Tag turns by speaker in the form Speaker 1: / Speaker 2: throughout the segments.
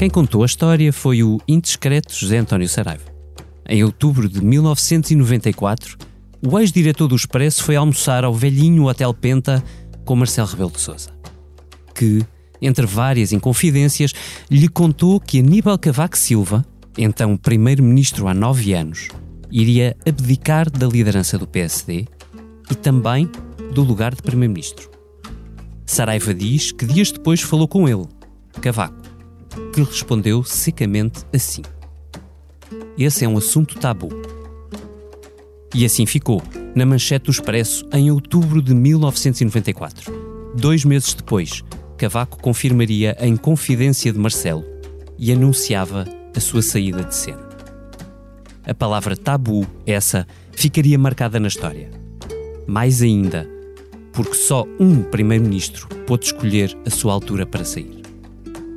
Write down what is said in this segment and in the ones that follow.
Speaker 1: Quem contou a história foi o indiscreto José António Saraiva. Em outubro de 1994, o ex-diretor do Expresso foi almoçar ao velhinho Hotel Penta com Marcelo Rebelo de Sousa, que, entre várias inconfidências, lhe contou que Aníbal Cavaco Silva, então primeiro-ministro há nove anos, iria abdicar da liderança do PSD e também do lugar de primeiro-ministro. Saraiva diz que dias depois falou com ele, Cavaco, que respondeu secamente assim: Esse é um assunto tabu. E assim ficou, na manchete do Expresso, em outubro de 1994. Dois meses depois, Cavaco confirmaria em confidência de Marcelo e anunciava a sua saída de cena. A palavra tabu, essa, ficaria marcada na história. Mais ainda, porque só um primeiro-ministro pôde escolher a sua altura para sair.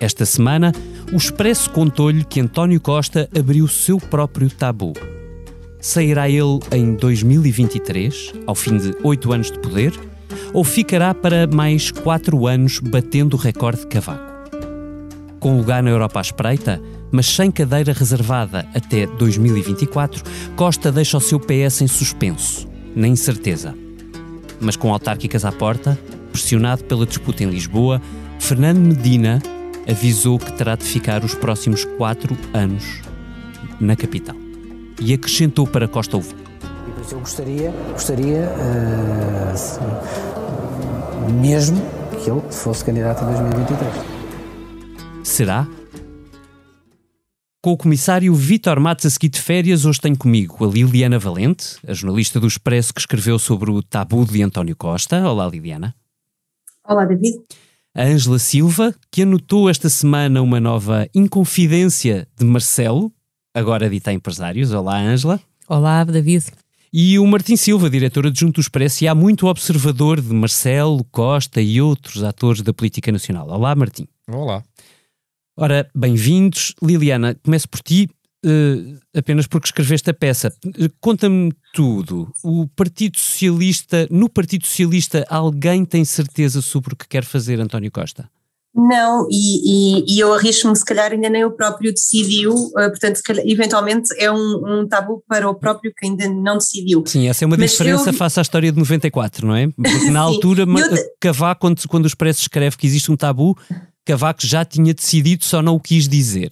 Speaker 1: Esta semana, o Expresso contou-lhe que António Costa abriu seu próprio tabu. Sairá ele em 2023, ao fim de oito anos de poder, ou ficará para mais quatro anos batendo o recorde de Cavaco? Com lugar na Europa à espreita, mas sem cadeira reservada até 2024, Costa deixa o seu PS em suspenso, na incerteza. Mas com autárquicas à porta, pressionado pela disputa em Lisboa, Fernando Medina avisou que terá de ficar os próximos quatro anos na capital. E acrescentou para Costa ouvir.
Speaker 2: E por isso eu gostaria, gostaria uh, mesmo que ele fosse candidato em 2023.
Speaker 1: Será? Com o comissário Vítor Matos a seguir de férias, hoje tenho comigo a Liliana Valente, a jornalista do Expresso que escreveu sobre o tabu de António Costa. Olá, Liliana.
Speaker 3: Olá, David
Speaker 1: a Ângela Silva, que anotou esta semana uma nova Inconfidência de Marcelo, agora dita a empresários. Olá, Ângela.
Speaker 4: Olá, David.
Speaker 1: E o Martim Silva, diretor adjunto do Expresso, e há muito observador de Marcelo, Costa e outros atores da política nacional. Olá, Martim.
Speaker 5: Olá.
Speaker 1: Ora, bem-vindos. Liliana, começo por ti. Uh, apenas porque escreveste a peça. Uh, Conta-me tudo. O Partido Socialista, no Partido Socialista, alguém tem certeza sobre o que quer fazer António Costa?
Speaker 3: Não, e, e, e eu arrisco-me, se calhar ainda nem o próprio decidiu, uh, portanto, calhar, eventualmente é um, um, tabu para o próprio que ainda não decidiu.
Speaker 1: Sim, essa é uma Mas diferença eu... face à história de 94, não é? Porque na altura, eu... Cavaco, quando, quando o Expresso escreve que existe um tabu, Cavaco já tinha decidido, só não o quis dizer.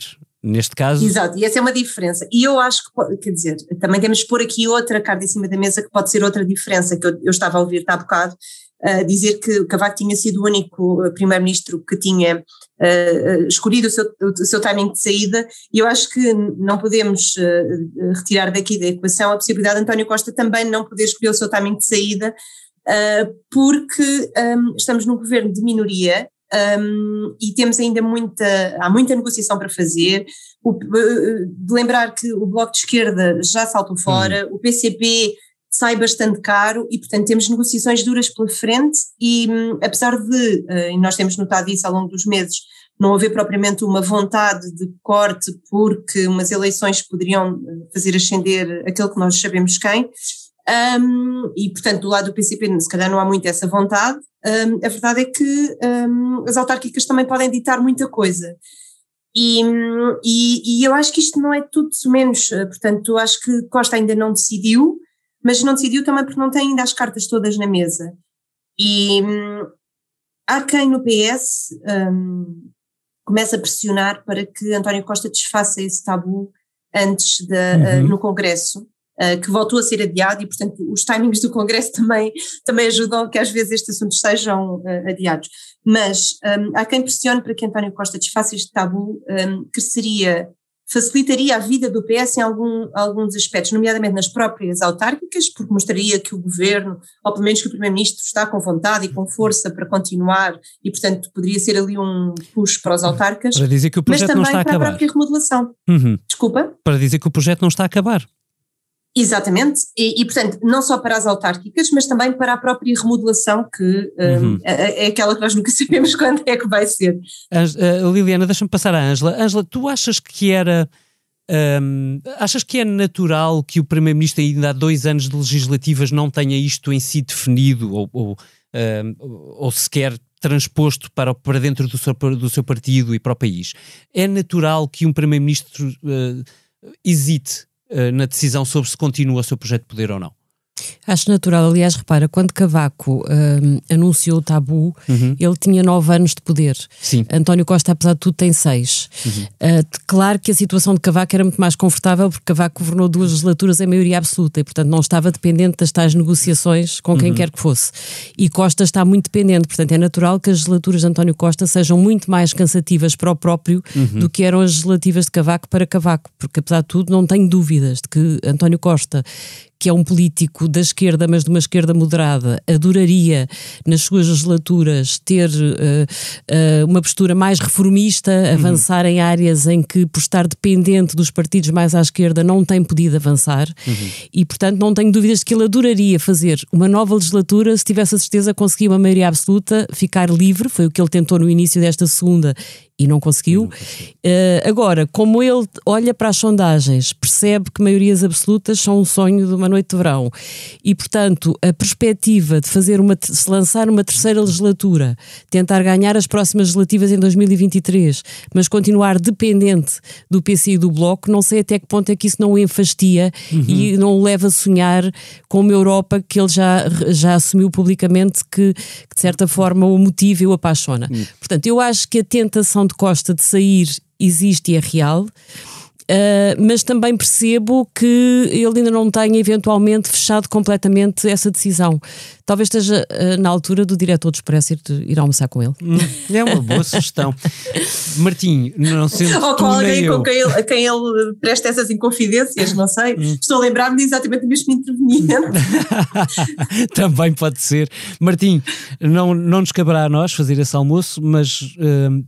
Speaker 1: Neste caso.
Speaker 3: Exato, e essa é uma diferença. E eu acho que, quer dizer, também temos de pôr aqui outra carta em cima da mesa que pode ser outra diferença, que eu, eu estava a ouvir há bocado, uh, dizer que Cavaco tinha sido o único uh, primeiro-ministro que tinha uh, escolhido o seu, o seu timing de saída, e eu acho que não podemos uh, retirar daqui da equação a possibilidade de António Costa também não poder escolher o seu timing de saída, porque um, estamos num governo de minoria um, e temos ainda muita, há muita negociação para fazer. O, de lembrar que o Bloco de Esquerda já saltou fora, uhum. o PCP sai bastante caro e, portanto, temos negociações duras pela frente. E um, apesar de, uh, e nós temos notado isso ao longo dos meses, não haver propriamente uma vontade de corte, porque umas eleições poderiam fazer ascender aquele que nós sabemos quem. Um, e, portanto, do lado do PCP, se calhar não há muito essa vontade, um, a verdade é que um, as autárquicas também podem ditar muita coisa. E, e, e, eu acho que isto não é tudo menos, eh, portanto, acho que Costa ainda não decidiu, mas não decidiu também porque não tem ainda as cartas todas na mesa. E hum, há quem no PS um, comece a pressionar para que António Costa desfaça esse tabu antes de, uhum. uh, no Congresso, que voltou a ser adiado e, portanto, os timings do Congresso também, também ajudam que às vezes estes assuntos sejam uh, adiados. Mas um, há quem pressione para que António Costa desfaça este tabu, um, que seria facilitaria a vida do PS em algum, alguns aspectos, nomeadamente nas próprias autárquicas, porque mostraria que o governo, ou pelo menos que o Primeiro-Ministro, está com vontade e com força para continuar e, portanto, poderia ser ali um push para os autarcas.
Speaker 1: Para dizer que o projeto não está a acabar.
Speaker 3: Para a própria remodelação.
Speaker 1: Uhum.
Speaker 3: Desculpa?
Speaker 1: Para dizer que o projeto não está a acabar.
Speaker 3: Exatamente, e, e, portanto, não só para as autárquicas, mas também para a própria remodelação, que um, uhum. é, é, aquela que nós nunca sabemos quando é que vai ser.
Speaker 1: Uh, Liliana, deixa-me passar à Ângela. Ângela, tu achas que era. Um, achas que é natural que o Primeiro-Ministro, ainda há dois anos de legislativas, não tenha isto em si definido ou, ou, um, ou sequer transposto para, para dentro do seu, do seu partido e para o país? É natural que um Primeiro-Ministro uh, hesite na decisão sobre se continua o seu projeto de poder ou não?
Speaker 4: Acho natural, aliás, repara, quando Cavaco um, anunciou o tabu, uhum. ele tinha nove anos de poder.
Speaker 1: Sim.
Speaker 4: António Costa, apesar de tudo, tem seis. Uhum. Uh, claro que a situação de Cavaco era muito mais confortável, porque Cavaco governou duas legislaturas em maioria absoluta e, portanto, não estava dependente das tais negociações com quem uhum. quer que fosse. E Costa está muito dependente, portanto, é natural que as legislaturas de António Costa sejam muito mais cansativas para o próprio uhum. do que eram as legislativas de Cavaco para Cavaco, porque, apesar de tudo, não tenho dúvidas de que António Costa que é um político da esquerda, mas de uma esquerda moderada, adoraria nas suas legislaturas ter uh, uh, uma postura mais reformista, uhum. avançar em áreas em que, por estar dependente dos partidos mais à esquerda, não tem podido avançar uhum. e, portanto, não tenho dúvidas de que ele adoraria fazer uma nova legislatura se tivesse a certeza de conseguir uma maioria absoluta, ficar livre, foi o que ele tentou no início desta segunda e não conseguiu. Não. Uh, agora, como ele olha para as sondagens, percebe que maiorias absolutas são um sonho de uma noite de verão e, portanto, a perspectiva de fazer uma, se lançar uma terceira legislatura, tentar ganhar as próximas legislativas em 2023, mas continuar dependente do PC e do Bloco, não sei até que ponto é que isso não o enfastia uhum. e não o leva a sonhar com uma Europa que ele já, já assumiu publicamente que, que de certa forma o motiva e o apaixona. Uhum. Portanto, eu acho que a tentação de Costa de sair existe e é real. Uh, mas também percebo que ele ainda não tenha eventualmente fechado completamente essa decisão. Talvez esteja uh, na altura do diretor do Expresso ir, ir almoçar com ele.
Speaker 1: É uma boa sugestão. Martim, não sendo
Speaker 3: Ou com alguém com quem ele, a quem ele presta essas inconfidências, não sei. Hum. Estou a lembrar-me de exatamente o mesmo interveniente.
Speaker 1: também pode ser. Martim, não, não nos caberá a nós fazer esse almoço, mas uh,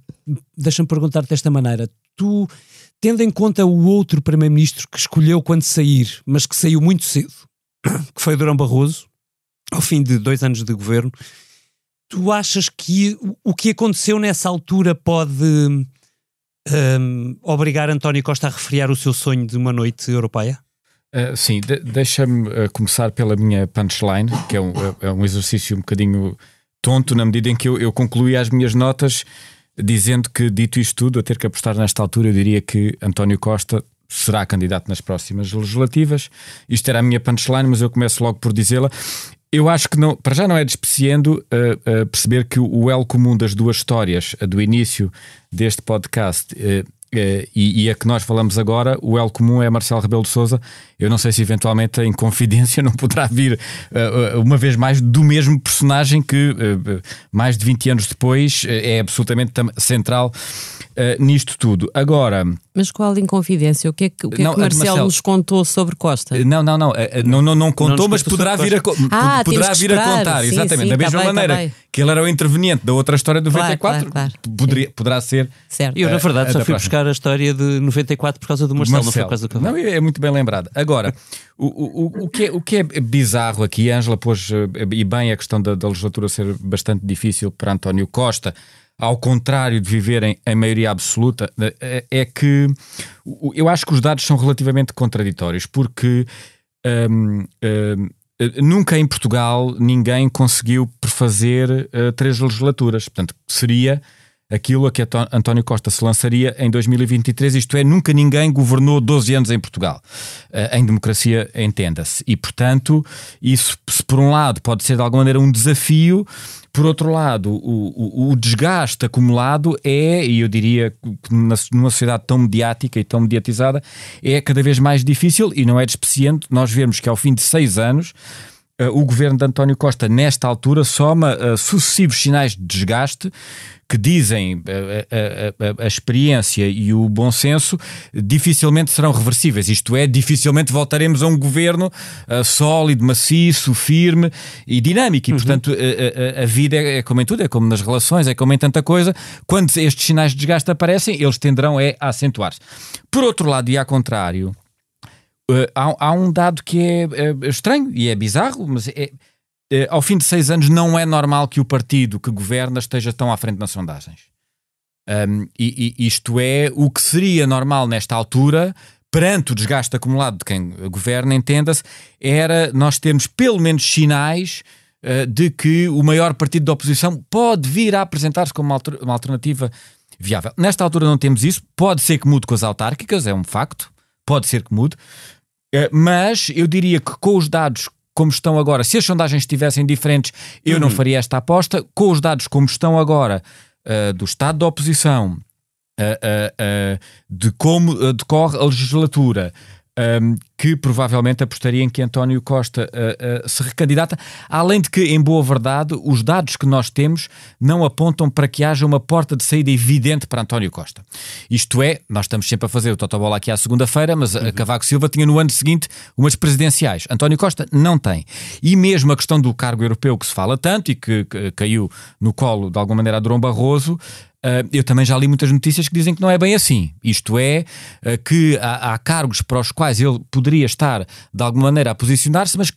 Speaker 1: deixa-me perguntar-te desta maneira. Tu Tendo em conta o outro primeiro-ministro que escolheu quando sair, mas que saiu muito cedo, que foi Durão Barroso, ao fim de dois anos de governo, tu achas que o que aconteceu nessa altura pode um, obrigar António Costa a refriar o seu sonho de uma noite europeia?
Speaker 5: Uh, sim, de deixa-me uh, começar pela minha punchline, que é um, é um exercício um bocadinho tonto, na medida em que eu, eu concluí as minhas notas dizendo que, dito isto tudo, a ter que apostar nesta altura, eu diria que António Costa será candidato nas próximas legislativas. Isto era a minha punchline, mas eu começo logo por dizê-la. Eu acho que não, para já não é despreciando uh, uh, perceber que o elo comum das duas histórias, a do início deste podcast uh, e, e, a que nós falamos agora, o elo comum é Marcelo Rebelo de Souza. Eu não sei se eventualmente em confidência não poderá vir uma vez mais do mesmo personagem que mais de 20 anos depois é absolutamente central nisto tudo. Agora,
Speaker 4: mas qual Inconfidência? O que é que, o que, não, é que Marcelo, Marcelo, nos contou sobre Costa?
Speaker 5: Não, não, não. Eh, eh, não, não, não contou, não mas poderá vir a,
Speaker 4: ah,
Speaker 5: poderá vir a contar. Sim, exatamente. Sim, da mesma tá bem, maneira tá que ele era o interveniente da outra história de 94, claro, claro, claro. Poderia, poderá ser.
Speaker 1: Certo. Eu, na verdade, só fui buscar a história de 94 por causa do Marcelo, Marcelo. não foi por causa do
Speaker 5: Não, é, é muito bem lembrado. Agora, o, o, o, que é, o que é bizarro aqui, Ângela pôs eh, e bem a questão da, da legislatura ser bastante difícil para António Costa ao contrário de viverem em maioria absoluta, é, é que eu acho que os dados são relativamente contraditórios, porque um, um, nunca em Portugal ninguém conseguiu prefazer uh, três legislaturas. Portanto, seria aquilo a que António Costa se lançaria em 2023, isto é, nunca ninguém governou 12 anos em Portugal. Uh, em democracia, entenda-se. E, portanto, isso, se por um lado pode ser de alguma maneira um desafio, por outro lado, o, o, o, desgaste acumulado é, e eu diria que numa sociedade tão mediática e tão mediatizada, é cada vez mais difícil e não é despeciente nós vermos que ao fim de seis anos o governo de António Costa, nesta altura, soma sucessivos sinais de desgaste que dizem a, a, a, a, experiência e o bom senso dificilmente serão reversíveis. Isto é, dificilmente voltaremos a um governo uh, sólido, maciço, firme e dinâmico. E, uhum. portanto, a, vida é, é, como em tudo, é como nas relações, é como em tanta coisa. Quando estes sinais de desgaste aparecem, eles tenderão é, a acentuar-se. Por outro lado, e ao contrário, uh, há, há, um dado que é, é estranho e é bizarro, mas é eh, ao fim de seis anos, não é normal que o partido que governa esteja tão à frente nas sondagens. Um, e, e, isto é o que seria normal nesta altura, perante o desgaste acumulado de quem governa, entenda-se, era nós termos pelo menos sinais uh, de que o maior partido da oposição pode vir a apresentar-se como uma, uma alternativa viável. Nesta altura não temos isso, pode ser que mude com as autárquicas, é um facto, pode ser que mude, mas eu diria que com os dados como estão agora, se as sondagens estivessem diferentes, eu uhum. não faria esta aposta. Com os dados como estão agora, uh, do estado da oposição, uh, uh, de como decorre a legislatura, um, que provavelmente apostaria em que António Costa uh, uh, se recandidata, além de que, em boa verdade, os dados que nós temos não apontam para que haja uma porta de saída evidente para António Costa. Isto é, nós estamos sempre a fazer o Totobola aqui à segunda-feira, mas uhum. a Cavaco Silva tinha no ano seguinte umas presidenciais. António Costa não tem. E mesmo a questão do cargo europeu que se fala tanto e que, que caiu no colo, de alguma maneira, a Durão Barroso, Uh, eu também já li muitas notícias que dizem que não é bem assim. Isto é, uh, que há, há, cargos para os quais ele poderia estar de alguma maneira a posicionar-se, mas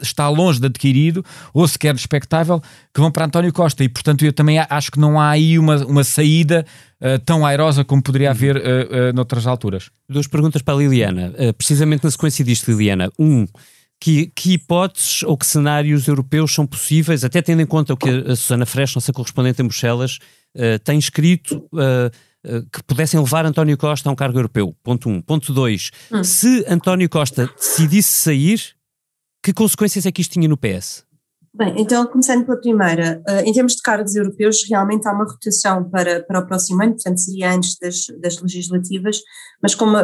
Speaker 5: está longe de adquirido ou sequer expectável que vão para António Costa. E portanto eu também acho que não há aí uma, uma saída uh, tão airosa como poderia haver uh, noutras alturas.
Speaker 1: Duas perguntas para a Liliana. precisamente na sequência disto, Liliana. Um. Que, que, hipóteses ou que cenários europeus são possíveis, até tendo em conta o que a Susana Fresh, nossa correspondente em Bruxelas, uh, tem escrito uh, que pudessem levar António Costa a um cargo europeu. Ponto 1. Um. Ponto 2. Hum. Se António Costa decidisse sair, que consequências é que isto tinha no PS?
Speaker 3: Bem, então, começando pela primeira, uh, em termos de cargos europeus, realmente há uma rotação para, para o próximo ano, portanto, seria antes das, das legislativas, mas como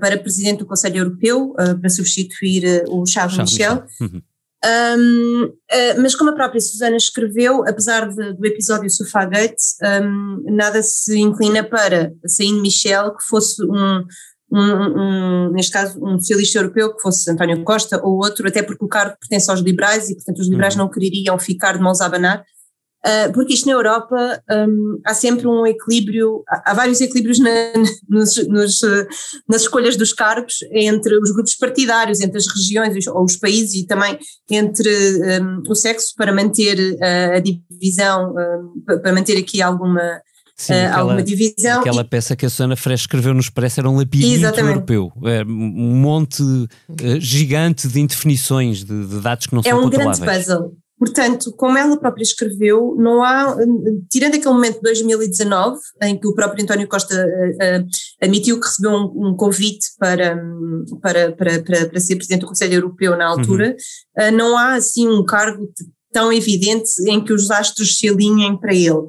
Speaker 3: para Presidente do Conselho Europeu, uh, para substituir o Charles, Charles Michel. Michel. Uhum. Um, uh, mas como a própria Susana escreveu, apesar de, do episódio Sofagate, um, nada se inclina para Saíno Michel que fosse um, um, um, neste caso, um socialista europeu, que fosse António Costa ou outro, até porque o cargo pertence aos liberais e, portanto, os liberais uhum. não quereriam ficar de mãos a abanar. Uh, porque isto na Europa um, há sempre um equilíbrio, há, vários equilíbrios na, nos, nos, nas escolhas dos cargos entre os grupos partidários, entre as regiões ou os países e também entre um, o sexo para manter uh, a divisão, um, para manter aqui alguma, Sim, uh, aquela, alguma divisão.
Speaker 1: Aquela e... peça que a Susana Fresh escreveu no Expresso era um labirinto Exatamente. europeu, é um monte uh, gigante de indefinições, de, de, dados que não
Speaker 3: é
Speaker 1: são
Speaker 3: um controláveis. É um grande puzzle. Portanto, como ela própria escreveu, não há, tirando aquele momento de 2019, em que o próprio António Costa uh, admitiu que recebeu um, um convite para, para, para, para, para, ser Presidente do Conselho Europeu na altura, uhum. uh, não há assim um cargo tão evidente em que os astros se alinhem para ele.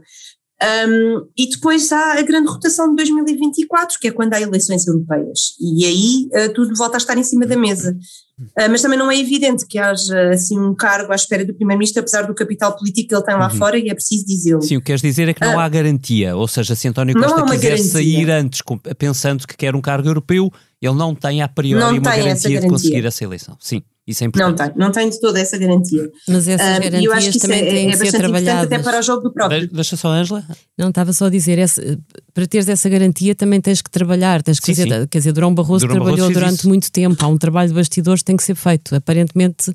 Speaker 3: Um, e depois há a grande rotação de 2024, que é quando há eleições europeias, e aí uh, tudo volta a estar em cima da mesa. Uh, mas também não é evidente que haja assim um cargo à espera do Primeiro-Ministro, apesar do capital político que ele tem lá uhum. fora, e é preciso dizê-lo.
Speaker 1: Sim, o que queres dizer é que não uh, há garantia, ou seja, se António Costa quiser garantia. sair antes, pensando que quer um cargo europeu, ele não tem a priori não uma garantia, garantia de conseguir essa eleição. Sim. Isso é importante.
Speaker 3: Não tem, não tem de toda essa garantia.
Speaker 4: Mas essas garantias eu acho que também é, têm é que ser trabalhadas.
Speaker 3: até para o jogo do próprio.
Speaker 1: deixa só, Ângela.
Speaker 4: Não, estava só a dizer, esse, para teres essa garantia também tens que trabalhar, tens que sim, fazer, sim. quer dizer, Durão Barroso Durão trabalhou Barroso durante isso. muito tempo, há um trabalho de bastidores que tem que ser feito. Aparentemente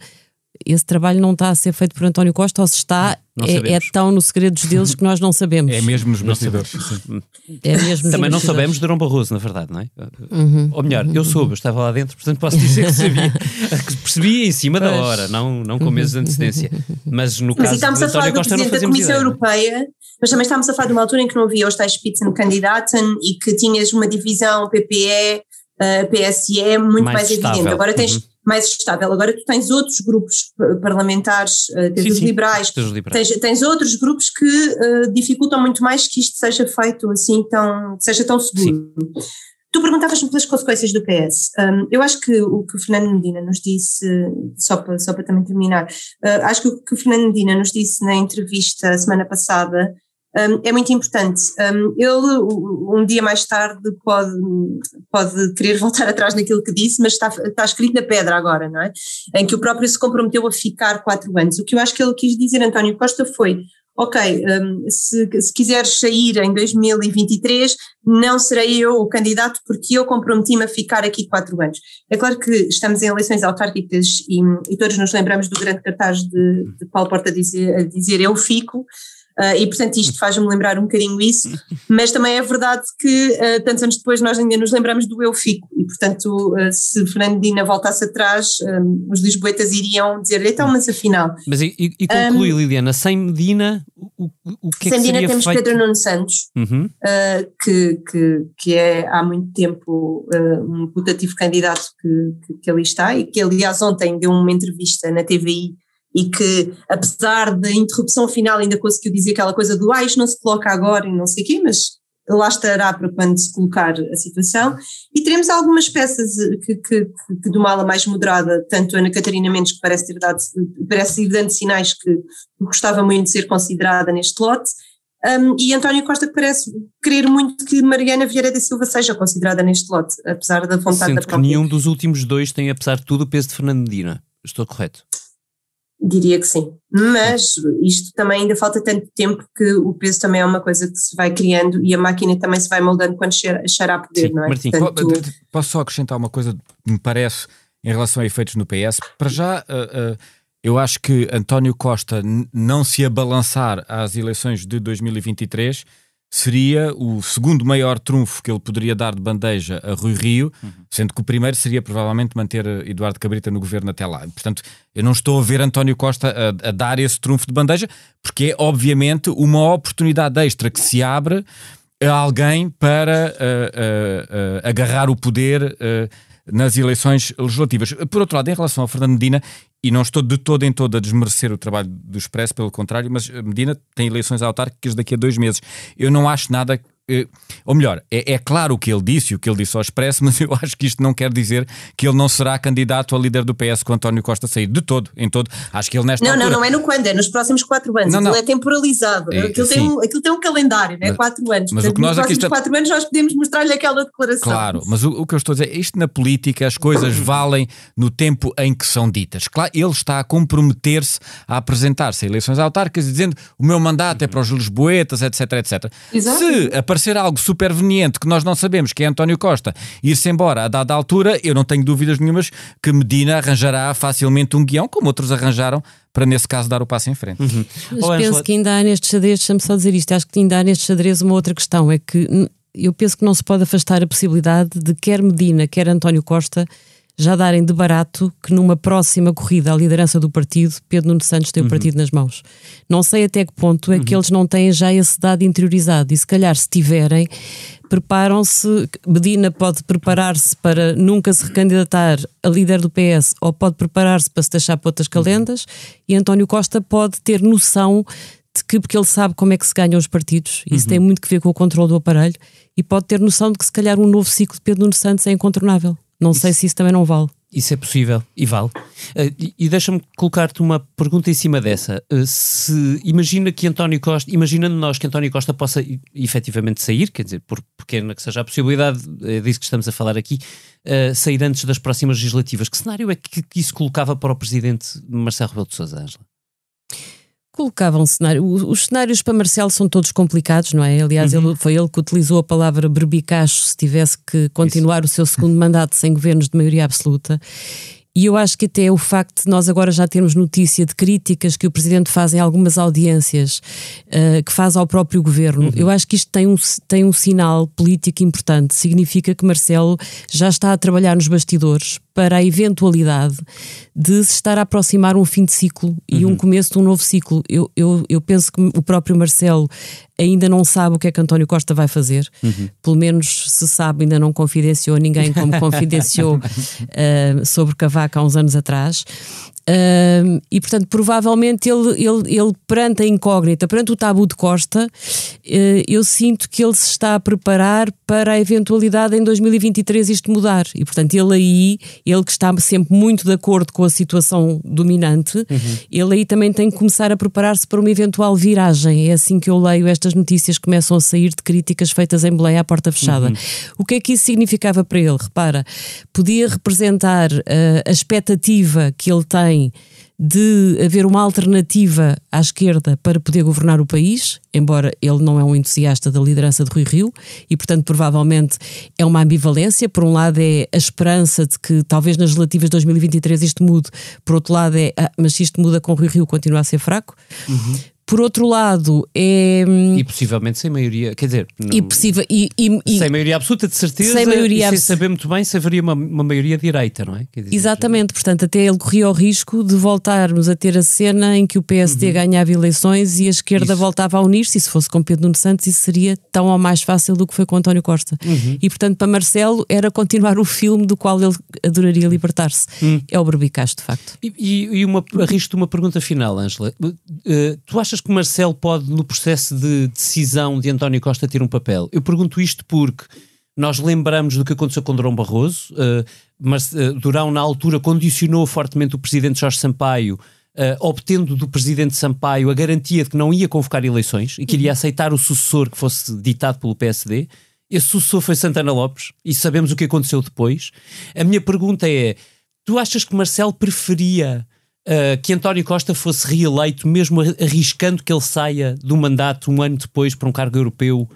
Speaker 4: esse trabalho não está a ser feito por António Costa ou se está, é, é, tão no segredos deles que nós não sabemos.
Speaker 5: É mesmo nos bastidores.
Speaker 4: É mesmo
Speaker 1: Também não sabemos de Dom Barroso, na verdade, não é? Uhum. Ou melhor, eu soube, eu estava lá dentro, portanto posso dizer que sabia. que percebia em cima da hora, não, não com meses de antecedência. Mas no caso
Speaker 3: mas,
Speaker 1: de António Costa não
Speaker 3: da Comissão ideia, Europeia, mas também estávamos a falar de uma altura em que não havia os tais Spitzenkandidaten e que tinhas uma divisão PPE, uh, PSE muito mais, mais evidente. Agora tens... Uhum mais estável. Agora tu tens outros grupos parlamentares, uh, tens sim, os sim, liberais, liberais. Tens, tens, outros grupos que uh, dificultam muito mais que isto seja feito assim tão, seja tão seguro. Tu perguntavas-me pelas consequências do PS. Um, eu acho que o que o Fernando Medina nos disse, só para, só para também terminar, uh, acho que o que o Fernando Medina nos disse na entrevista semana passada um, é muito importante. Um, ele, um dia mais tarde, pode, pode querer voltar atrás naquilo que disse, mas está, está escrito na pedra agora, não é? Em que o próprio se comprometeu a ficar quatro anos. O que eu acho que ele quis dizer, António Costa, foi: ok, um, se, se quiseres sair em 2023, não serei eu o candidato porque eu comprometi-me a ficar aqui quatro anos. É claro que estamos em eleições autárquicas e, e todos nos lembramos do grande cartaz de, de Paulo Porta a dizer, a dizer eu fico, Uh, e portanto isto faz-me lembrar um bocadinho isso, mas também é verdade que uh, tantos anos depois nós ainda nos lembramos do eu fico e portanto uh, se Fernandina voltasse atrás um, os lisboetas iriam dizer então mas afinal.
Speaker 1: Mas e, e conclui um, Liliana, sem Medina o, o que é
Speaker 3: sem
Speaker 1: que
Speaker 3: Medina temos
Speaker 1: feito?
Speaker 3: Pedro Nuno Santos
Speaker 1: uhum.
Speaker 3: que, que, que é há muito tempo um putativo candidato que, que, que ali está e que aliás ontem deu uma entrevista na TVI e que, apesar da interrupção final, ainda conseguiu dizer aquela coisa do ah, isto não se coloca agora e não sei o quê, mas lá estará para quando se colocar a situação. E teremos algumas peças que, que, que de uma ala mais moderada, tanto Ana Catarina Mendes, que parece ter dado, parece ir dando sinais que gostava muito de ser considerada neste lote, um, e António Costa que parece querer muito que Mariana Vieira da Silva seja considerada neste lote, apesar da vontade
Speaker 1: Sendo
Speaker 3: da
Speaker 1: própria. que nenhum dos últimos dois tem, apesar de tudo, o peso de Fernando Medina. Estou correto?
Speaker 3: Diria que sim, mas isto também ainda falta tanto tempo que o peso também é uma coisa que se vai criando e a máquina também se vai moldando quando chegar a poder,
Speaker 5: sim,
Speaker 3: não é?
Speaker 5: Martim, Portanto, posso só acrescentar uma coisa que me parece em relação a efeitos no PS? Para já, uh, uh, eu acho que António Costa não se abalançar às eleições de 2023 seria o segundo maior trunfo que ele poderia dar de bandeja a Rui Rio, uhum. sendo que o primeiro seria provavelmente manter Eduardo Cabrita no governo até lá. Portanto, eu não estou a ver António Costa a, a dar esse trunfo de bandeja, porque é obviamente uma oportunidade extra que se abre a alguém para uh, uh, uh, agarrar o poder nas eleições legislativas. Por outro lado, em relação a Fernando Medina, e não estou de todo em todo a desmerecer o trabalho do Expresso, pelo contrário, mas Medina tem eleições autárquicas daqui a dois meses. Eu não acho nada eh, ou melhor, é, é, claro o que ele disse, o que ele disse ao Expresso, mas eu acho que isto não quer dizer que ele não será candidato a líder do PS com António Costa sair de todo, em todo. Acho que ele nesta
Speaker 3: Não, altura... não, não é no quando, é nos próximos quatro anos. Não, não. Aquilo é temporalizado. É, aquilo, tem um, aquilo tem um calendário, não é? quatro anos. Mas Portanto, o que nós nos próximos quatro anos nós podemos mostrar-lhe aquela declaração.
Speaker 5: Claro, mas o, o, que eu estou a dizer, isto na política, as coisas valem no tempo em que são ditas. Claro, ele está a comprometer-se a apresentar-se a eleições autárquicas dizendo o meu mandato é para os lisboetas, etc, etc. Exato. Se aparecer algo super que nós não sabemos, que é António Costa, ir-se embora a dada altura, eu não tenho dúvidas nenhumas que Medina arranjará facilmente um guião, como outros arranjaram, para nesse caso dar o passo em frente. Uhum.
Speaker 4: Mas oh, penso Angela... que ainda há neste xadrez, deixa-me só dizer isto, acho que ainda há neste xadrez uma outra questão, é que eu penso que não se pode afastar a possibilidade de quer Medina, quer António Costa já darem de barato que numa próxima corrida à liderança do partido, Pedro Nuno Santos tem o uhum. partido nas mãos. Não sei até que ponto é uhum. que eles não têm já esse dado interiorizado e se calhar se tiverem, preparam-se, Medina pode preparar-se para nunca se recandidatar a líder do PS ou pode preparar-se para se deixar para outras calendas e António Costa pode ter noção de que, porque ele sabe como é que se ganham os partidos, isso uhum. tem muito que ver com o controle do aparelho, e pode ter noção de que se calhar um novo ciclo de Pedro Nuno Santos é incontornável. Não isso, sei se isso também não vale.
Speaker 1: Isso é possível e vale. Uh, e, deixa-me colocar-te uma pergunta em cima dessa. Uh, se imagina que António Costa, imaginando nós que António Costa possa efetivamente sair, quer dizer, por pequena que seja a possibilidade, é disso que estamos a falar aqui, uh, sair antes das próximas legislativas, que cenário é que, que isso colocava para o presidente Marcelo Rebelo de Sousa, Ângela?
Speaker 4: Colocava um cenário. Os cenários para Marcelo são todos complicados, não é? Aliás, uhum. ele, foi ele que utilizou a palavra berbicacho se tivesse que continuar Isso. o seu segundo mandato sem governos de maioria absoluta. E eu acho que até o facto de nós agora já termos notícia de críticas que o Presidente faz em algumas audiências, uh, que faz ao próprio Governo, uhum. eu acho que isto tem um, tem um sinal político importante. Significa que Marcelo já está a trabalhar nos bastidores para a eventualidade de se estar a aproximar um fim de ciclo e uhum. um começo de um novo ciclo. Eu, eu, eu penso que o próprio Marcelo ainda não sabe o que é que António Costa vai fazer. Uhum. Pelo menos se sabe, ainda não confidenciou ninguém como confidenciou uh, sobre Cavaco há uns anos atrás. Uh, e, portanto, provavelmente ele, ele, ele, perante a incógnita, perante o tabu de Costa, uh, eu sinto que ele se está a preparar para a eventualidade em 2023 isto mudar. E, portanto, ele aí, ele que está sempre muito de acordo com a situação dominante, uhum. ele aí também tem que começar a preparar-se para uma eventual viragem. É assim que eu leio estas notícias que começam a sair de críticas feitas em Belém à porta fechada. Uhum. O que é que isso significava para ele? Repara, podia representar uh, a expectativa que ele tem de haver uma alternativa à esquerda para poder governar o país, embora ele não é um entusiasta da liderança de Rui Rio, e portanto provavelmente é uma ambivalência. Por um lado é a esperança de que talvez nas relativas de 2023 isto mude, por outro lado é, ah, mas se isto muda com Rui Rio continua a ser fraco. Uhum. Por outro lado, é.
Speaker 1: Hum, e possivelmente sem maioria, quer dizer.
Speaker 4: E possível, e, e,
Speaker 1: sem maioria absoluta, de certeza. Sem maioria sem saber muito bem se haveria uma, uma maioria direita, não é?
Speaker 4: Dizer, Exatamente, portanto, até ele corria o risco de voltarmos a ter a cena em que o PSD uhum. ganhava eleições e a esquerda isso. voltava a unir-se. E se fosse com Pedro Nuno Santos, isso seria tão ou mais fácil do que foi com António Costa. Uhum. E portanto, para Marcelo, era continuar o filme do qual ele adoraria libertar-se. Uhum. É o Berbicaz, de facto.
Speaker 1: E, e, uma, arrisco uma pergunta final, Ângela. Uh, tu achas que Marcelo pode pode, no processo de decisão de António Costa, ter um papel? Eu pergunto isto porque nós lembramos do que aconteceu com Durão Barroso, uh, mas uh, Durão, na altura, condicionou fortemente o presidente Jorge Sampaio. Uh, obtendo do presidente Sampaio a garantia de que não ia convocar eleições e que iria aceitar o sucessor que fosse ditado pelo PSD. Esse sucessor foi Santana Lopes e sabemos o que aconteceu depois. A minha pergunta é: tu achas que Marcelo preferia uh, que António Costa fosse reeleito, mesmo arriscando que ele saia do mandato um ano depois para um cargo europeu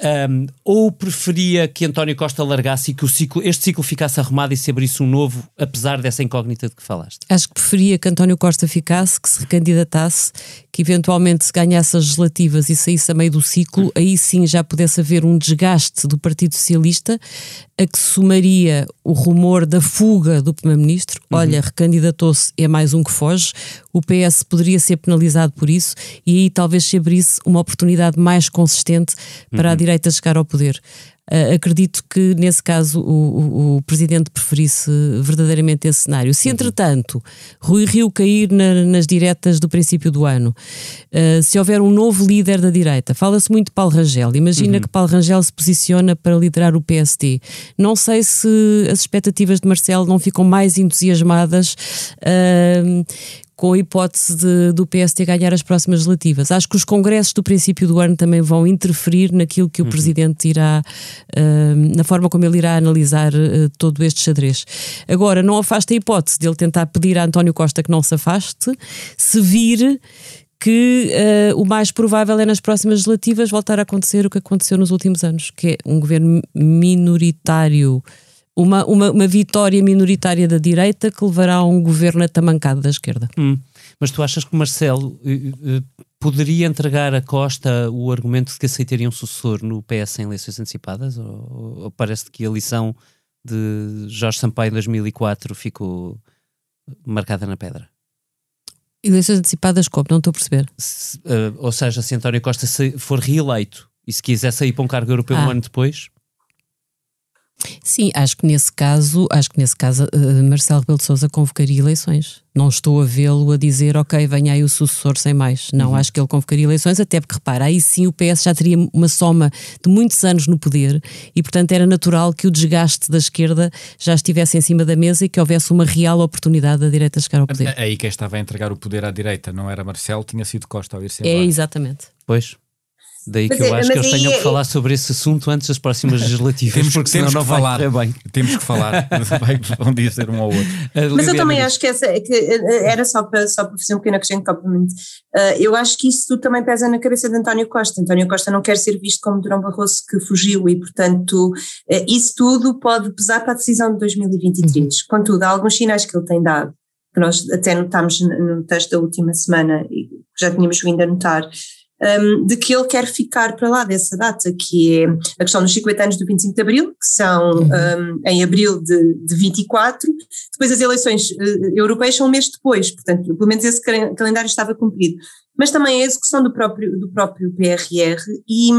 Speaker 1: um, ou preferia que António Costa largasse e que o ciclo, este ciclo ficasse arrumado e se abrisse um novo, apesar dessa incógnita de que falaste?
Speaker 4: Acho que preferia que António Costa ficasse, que se recandidatasse, que eventualmente se ganhasse as legislativas e saísse a meio do ciclo, aí sim já pudesse haver um desgaste do Partido Socialista, a que somaria o rumor da fuga do Primeiro-Ministro. Uhum. Olha, recandidatou-se, é mais um que foge. O PS poderia ser penalizado por isso e aí talvez se abrisse uma oportunidade mais consistente para uhum. a direita chegar ao poder. Uh, acredito que nesse caso o, o, o, presidente preferisse verdadeiramente esse cenário. Se entretanto Rui Rio cair na, nas diretas do princípio do ano, uh, se houver um novo líder da direita, fala-se muito de Paulo Rangel. Imagina uhum. que Paulo Rangel se posiciona para liderar o PSD. Não sei se as expectativas de Marcelo não ficam mais entusiasmadas. Uh, com a hipótese de, do PSD ganhar as próximas legislativas. Acho que os congressos do princípio do ano também vão interferir naquilo que o uhum. Presidente irá, uh, na forma como ele irá analisar uh, todo este xadrez. Agora, não afasta a hipótese de ele tentar pedir a António Costa que não se afaste, se vir que uh, o mais provável é nas próximas legislativas voltar a acontecer o que aconteceu nos últimos anos, que é um governo minoritário uma, uma, uma, vitória minoritária da direita que levará a um governo atamancado da esquerda.
Speaker 1: Hum. Mas tu achas que Marcelo uh, uh, poderia entregar a Costa o argumento de que aceitaria um sucessor no PS em eleições antecipadas? Ou, ou parece que a lição de Jorge Sampaio em 2004 ficou marcada na pedra?
Speaker 4: Eleições antecipadas como? Não estou a perceber.
Speaker 1: Se, uh, ou seja, se António Costa for reeleito e se quiser sair para um cargo europeu ah. um ano depois,
Speaker 4: Sim, acho que nesse caso, acho que nesse caso uh, Marcelo Rebelo de Sousa convocaria eleições. Não estou a vê-lo a dizer, ok, venha aí o sucessor sem mais. Não, uhum. acho que ele convocaria eleições, até porque, repara, aí sim o PS já teria uma soma de muitos anos no poder e, portanto, era natural que o desgaste da esquerda já estivesse em cima da mesa e que houvesse uma real oportunidade da direita chegar ao poder.
Speaker 5: Aí quem estava a entregar o poder à direita não era Marcelo, tinha sido Costa ao ir-se
Speaker 4: É, exatamente.
Speaker 1: Pois. Daí que eu é, acho que eles tenham que é- falar sobre esse assunto antes das próximas legislativas,
Speaker 5: temos, porque temos senão não vai falar. bem. Temos que falar, vai, vão dizer um ao outro.
Speaker 3: Mas eu também acho que, essa, que eh, era só para, só para fazer um pequeno acrescento, obviamente. Uh, eu acho que isso tudo também pesa na cabeça de António Costa. António Costa não quer ser visto como Durão Barroso que fugiu e, portanto, uh, isso tudo pode pesar para a decisão de 2023. Uhum. Contudo, há alguns sinais que ele tem dado, que nós até notámos no texto da última semana e já tínhamos vindo a notar, um, de que ele quer ficar para lá dessa data, que é a questão dos 50 anos do 25 de Abril, que são uhum. um, em abril de, de 24, depois as eleições uh, europeias são um mês depois, portanto, pelo menos esse calendário estava cumprido. Mas também a execução do próprio, do próprio PRR e,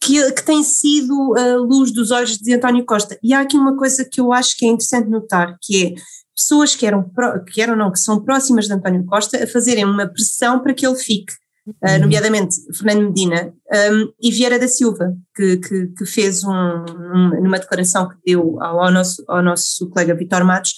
Speaker 3: que, que tem sido a luz dos olhos de António Costa. E há aqui uma coisa que eu acho que é interessante notar, que é pessoas que eram, que eram não, que são próximas de António Costa a fazerem uma pressão para que ele fique. Uh, nomeadamente Fernando Medina um, e Vieira da Silva, que, que, que fez um, um, numa declaração que deu ao, ao, nosso, ao nosso colega Vitor Matos,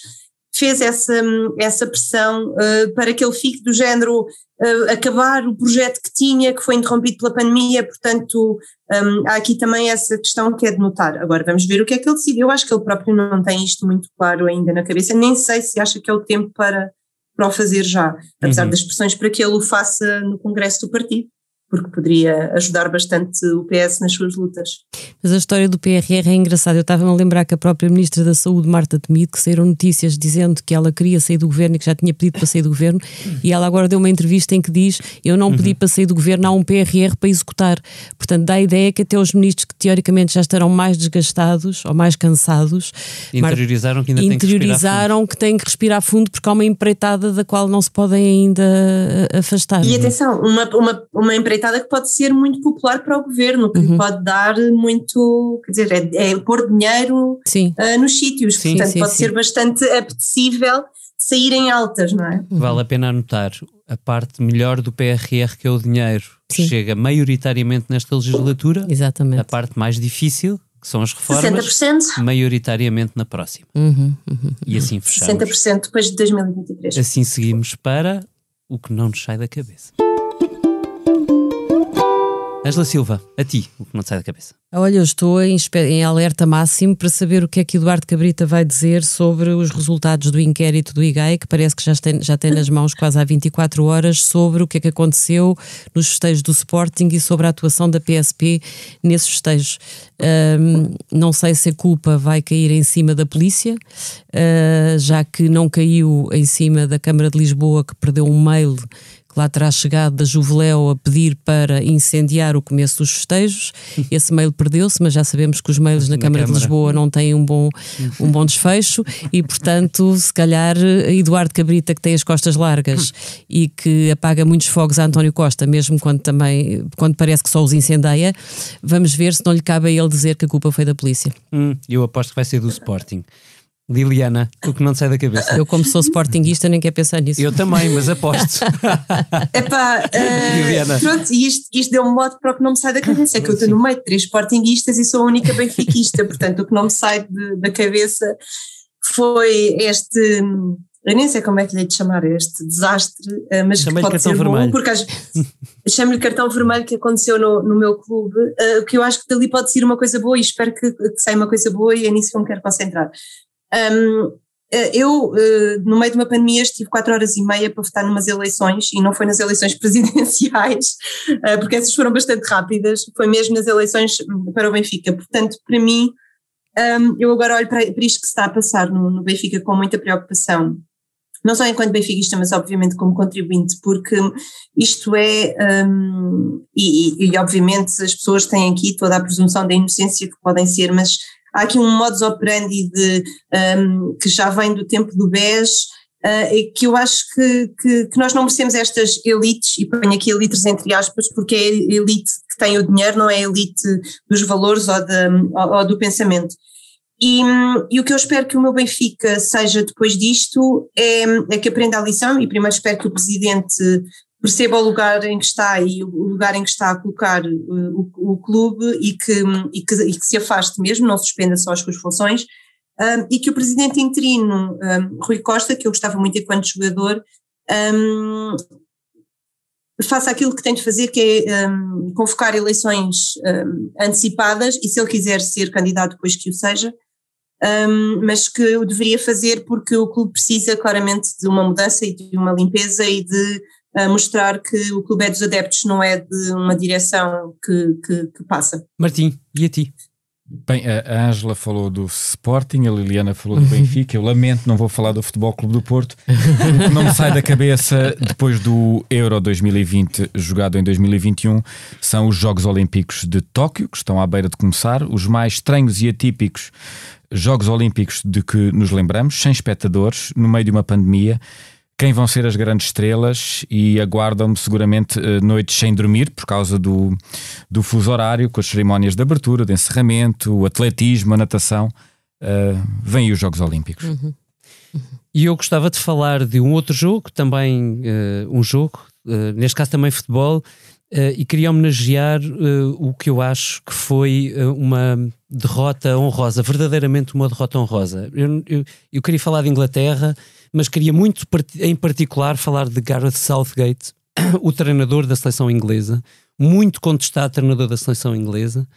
Speaker 3: fez essa, essa pressão uh, para que ele fique do género uh, acabar o projeto que tinha, que foi interrompido pela pandemia, portanto um, há aqui também essa questão que é de notar. Agora vamos ver o que é que ele decide. Eu acho que ele próprio não tem isto muito claro ainda na cabeça, nem sei se acha que é o tempo para, para o fazer já, apesar uhum. das pressões para que ele o faça no Congresso do Partido porque poderia ajudar bastante o PS nas suas lutas.
Speaker 4: Mas a história do PRR é engraçada. Eu estava-me a lembrar que a própria Ministra da Saúde, Marta Temido, que saíram notícias dizendo que ela queria sair do governo e que já tinha pedido para sair do governo, e ela agora deu uma entrevista em que diz: Eu não pedi uhum. para sair do governo, há um PRR para executar. Portanto, dá a ideia que até os ministros que teoricamente já estarão mais desgastados ou mais cansados
Speaker 1: interiorizaram que ainda
Speaker 4: interiorizaram
Speaker 1: têm que,
Speaker 4: que têm que respirar fundo porque há uma empreitada da qual não se podem ainda afastar.
Speaker 3: E atenção, uma, uma, uma empreitada empreitada que pode ser muito popular para o governo, que uhum. pode dar muito, quer dizer, é, é pôr dinheiro uh, nos sítios, sim, portanto sim, pode sim. ser bastante apetecível sair em altas, não é?
Speaker 1: Vale a pena anotar a parte melhor do PRR, que é o dinheiro, que chega maioritariamente nesta legislatura.
Speaker 4: Exatamente.
Speaker 1: A parte mais difícil, que são as reformas,
Speaker 3: 60%.
Speaker 1: maioritariamente na próxima.
Speaker 4: Uhum, uhum,
Speaker 1: e assim fechamos.
Speaker 3: 60% depois de 2023.
Speaker 1: Assim seguimos para o que não nos sai da cabeça. Angela Silva, a ti, o que não te sai da cabeça.
Speaker 4: Olha, eu estou em, em, alerta máximo para saber o que é que Eduardo Cabrita vai dizer sobre os resultados do inquérito do IGAI, que parece que já tem, já tem nas mãos quase há 24 horas, sobre o que é que aconteceu nos festejos do Sporting e sobre a atuação da PSP nesses festejos. Um, não sei se a culpa vai cair em cima da polícia, uh, já que não caiu em cima da Câmara de Lisboa, que perdeu um mail que lá terá chegado da Juveléu a pedir para incendiar o começo dos festejos. Esse mail perdeu-se, mas já sabemos que os mails na, na Câmara, Câmara, de Lisboa não têm um bom, um bom desfecho e, portanto, se calhar Eduardo Cabrita, que tem as costas largas e que apaga muitos fogos a António Costa, mesmo quando também quando parece que só os incendeia, vamos ver se não lhe cabe a ele dizer que a culpa foi da polícia.
Speaker 1: Hum, eu aposto que vai ser do Sporting. Liliana, o que não sai da cabeça.
Speaker 4: Eu, como sou sportinguista, nem quero pensar nisso.
Speaker 1: Eu também, mas aposto.
Speaker 3: Epá, uh, Liliana. Pronto, e isto, isto deu um modo para o que não me sai da cabeça. É que eu estou no meio de três sportinguistas e sou a única benfiquista. Portanto, o que não me sai de, da cabeça foi este. Eu nem sei como é que lhe de chamar este desastre, eh, mas que pode ser vermelho. bom, porque chamo-lhe cartão vermelho que aconteceu no, no meu clube, uh, que eu acho que dali pode ser uma coisa boa e espero que, que saia uma coisa boa e é nisso que eu me quero concentrar. Um, eh, eu, eh, no meio de uma pandemia, estive quatro horas e meia para votar numas eleições e não foi nas eleições presidenciais, eh, porque essas foram bastante rápidas, foi mesmo nas eleições para o Benfica. Portanto, para mim, eu agora olho para, isto que se está a passar no, Benfica com muita preocupação. Não só enquanto benfiquista, mas obviamente como contribuinte, porque isto é, e, e obviamente as pessoas têm aqui toda a presunção da inocência que podem ser, mas há aqui um modus operandi de, um, que já vem do tempo do BES, uh, que eu acho que, que, que, nós não merecemos estas elites, e ponho aqui elites entre aspas, porque é a elite que tem o dinheiro, não é a elite dos valores ou, de, ou, ou do pensamento. E, e, o que eu espero que o meu Benfica seja depois disto é, é que aprenda a lição, e primeiro espero que o Presidente perceba o lugar em que está e o lugar em que está a colocar uh, o, o, clube e que, e, que, e que, se afaste mesmo, não suspenda só as suas funções, um, e que o presidente interino, um, Rui Costa, que eu gostava muito enquanto jogador, um, faça aquilo que tem de fazer, que é convocar eleições antecipadas, e se ele quiser ser candidato, depois que o seja, mas que o deveria fazer porque o clube precisa claramente de uma mudança e de uma limpeza e de a mostrar que o Clube é dos Adeptos não é de uma direção que, que, que passa.
Speaker 1: Martim, e a ti?
Speaker 5: Bem, a Ângela falou do Sporting, a Liliana falou do Benfica. Eu lamento, não vou falar do Futebol Clube do Porto. O que não me sai da cabeça depois do Euro 2020, jogado em 2021, são os Jogos Olímpicos de Tóquio, que estão à beira de começar. Os mais estranhos e atípicos Jogos Olímpicos de que nos lembramos, sem espectadores, no meio de uma pandemia quem vão ser as grandes estrelas e aguardam-me seguramente uh, noites sem dormir por causa do, do fuso horário, com as cerimónias de abertura, de encerramento, o atletismo, a natação. Uh, vêm os Jogos Olímpicos. Uhum.
Speaker 1: Uhum. E eu gostava de falar de um outro jogo, também uh, um jogo, neste caso também futebol, Uh, e queria homenagear uh, o que eu acho que foi uh, uma derrota honrosa, verdadeiramente uma derrota honrosa. Eu, eu, eu, queria falar de Inglaterra, mas queria muito em particular falar de Gareth Southgate, o treinador da seleção inglesa, muito contestado treinador da seleção inglesa,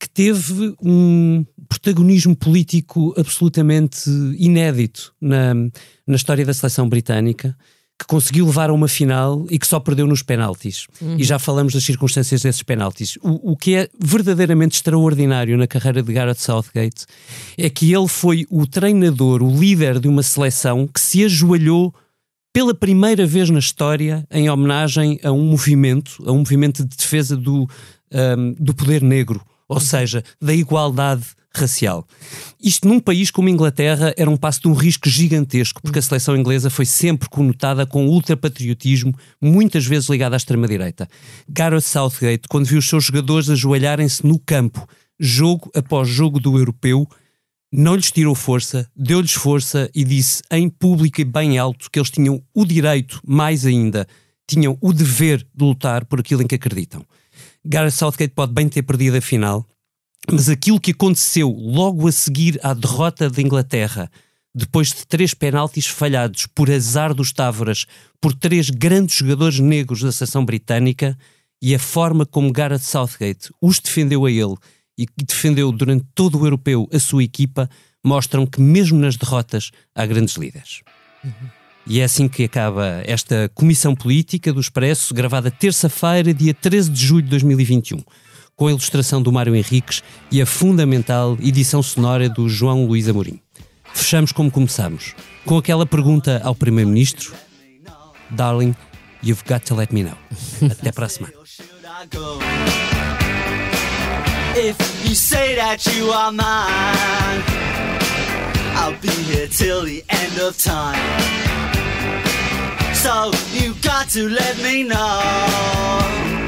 Speaker 1: que teve um protagonismo político absolutamente inédito na, na história da seleção britânica que conseguiu levar a uma final e que só perdeu nos penaltis. Uhum. E já falamos das circunstâncias desses penaltis. O, o que é verdadeiramente extraordinário na carreira de Gareth Southgate é que ele foi o treinador, o líder de uma seleção que se ajoelhou pela primeira vez na história em homenagem a um movimento, a um movimento de defesa do, um, do poder negro, ou seja, da igualdade racial. Isto num país como a Inglaterra era um passo de um risco gigantesco, porque a seleção inglesa foi sempre conotada com ultrapatriotismo, muitas vezes ligado à extrema-direita. Gareth Southgate, quando viu os seus jogadores ajoelharem-se no campo, jogo após jogo do europeu, não lhes tirou força, deu-lhes força e disse em público e bem alto que eles tinham o direito, mais ainda, tinham o dever de lutar por aquilo em que acreditam. Gareth Southgate pode bem ter perdido a final, mas aquilo que aconteceu logo a seguir à derrota da Inglaterra, depois de três penaltis falhados por azar dos Távoras, por três grandes jogadores negros da seleção britânica, e a forma como Gareth Southgate os defendeu a ele e defendeu durante todo o europeu a sua equipa, mostram que mesmo nas derrotas há grandes líderes. Uhum. E é assim que acaba esta comissão política do Expresso, gravada terça-feira, dia 13 de julho de 2021 com a ilustração do Mário Henriques e a fundamental edição sonora do João Luís Amorim. Fechamos como começamos, com aquela pergunta ao Primeiro-Ministro: Darling, you've got to let me know. Até para a semana. If you say that you are mine, I'll be here till the end of time. So you got to let me know.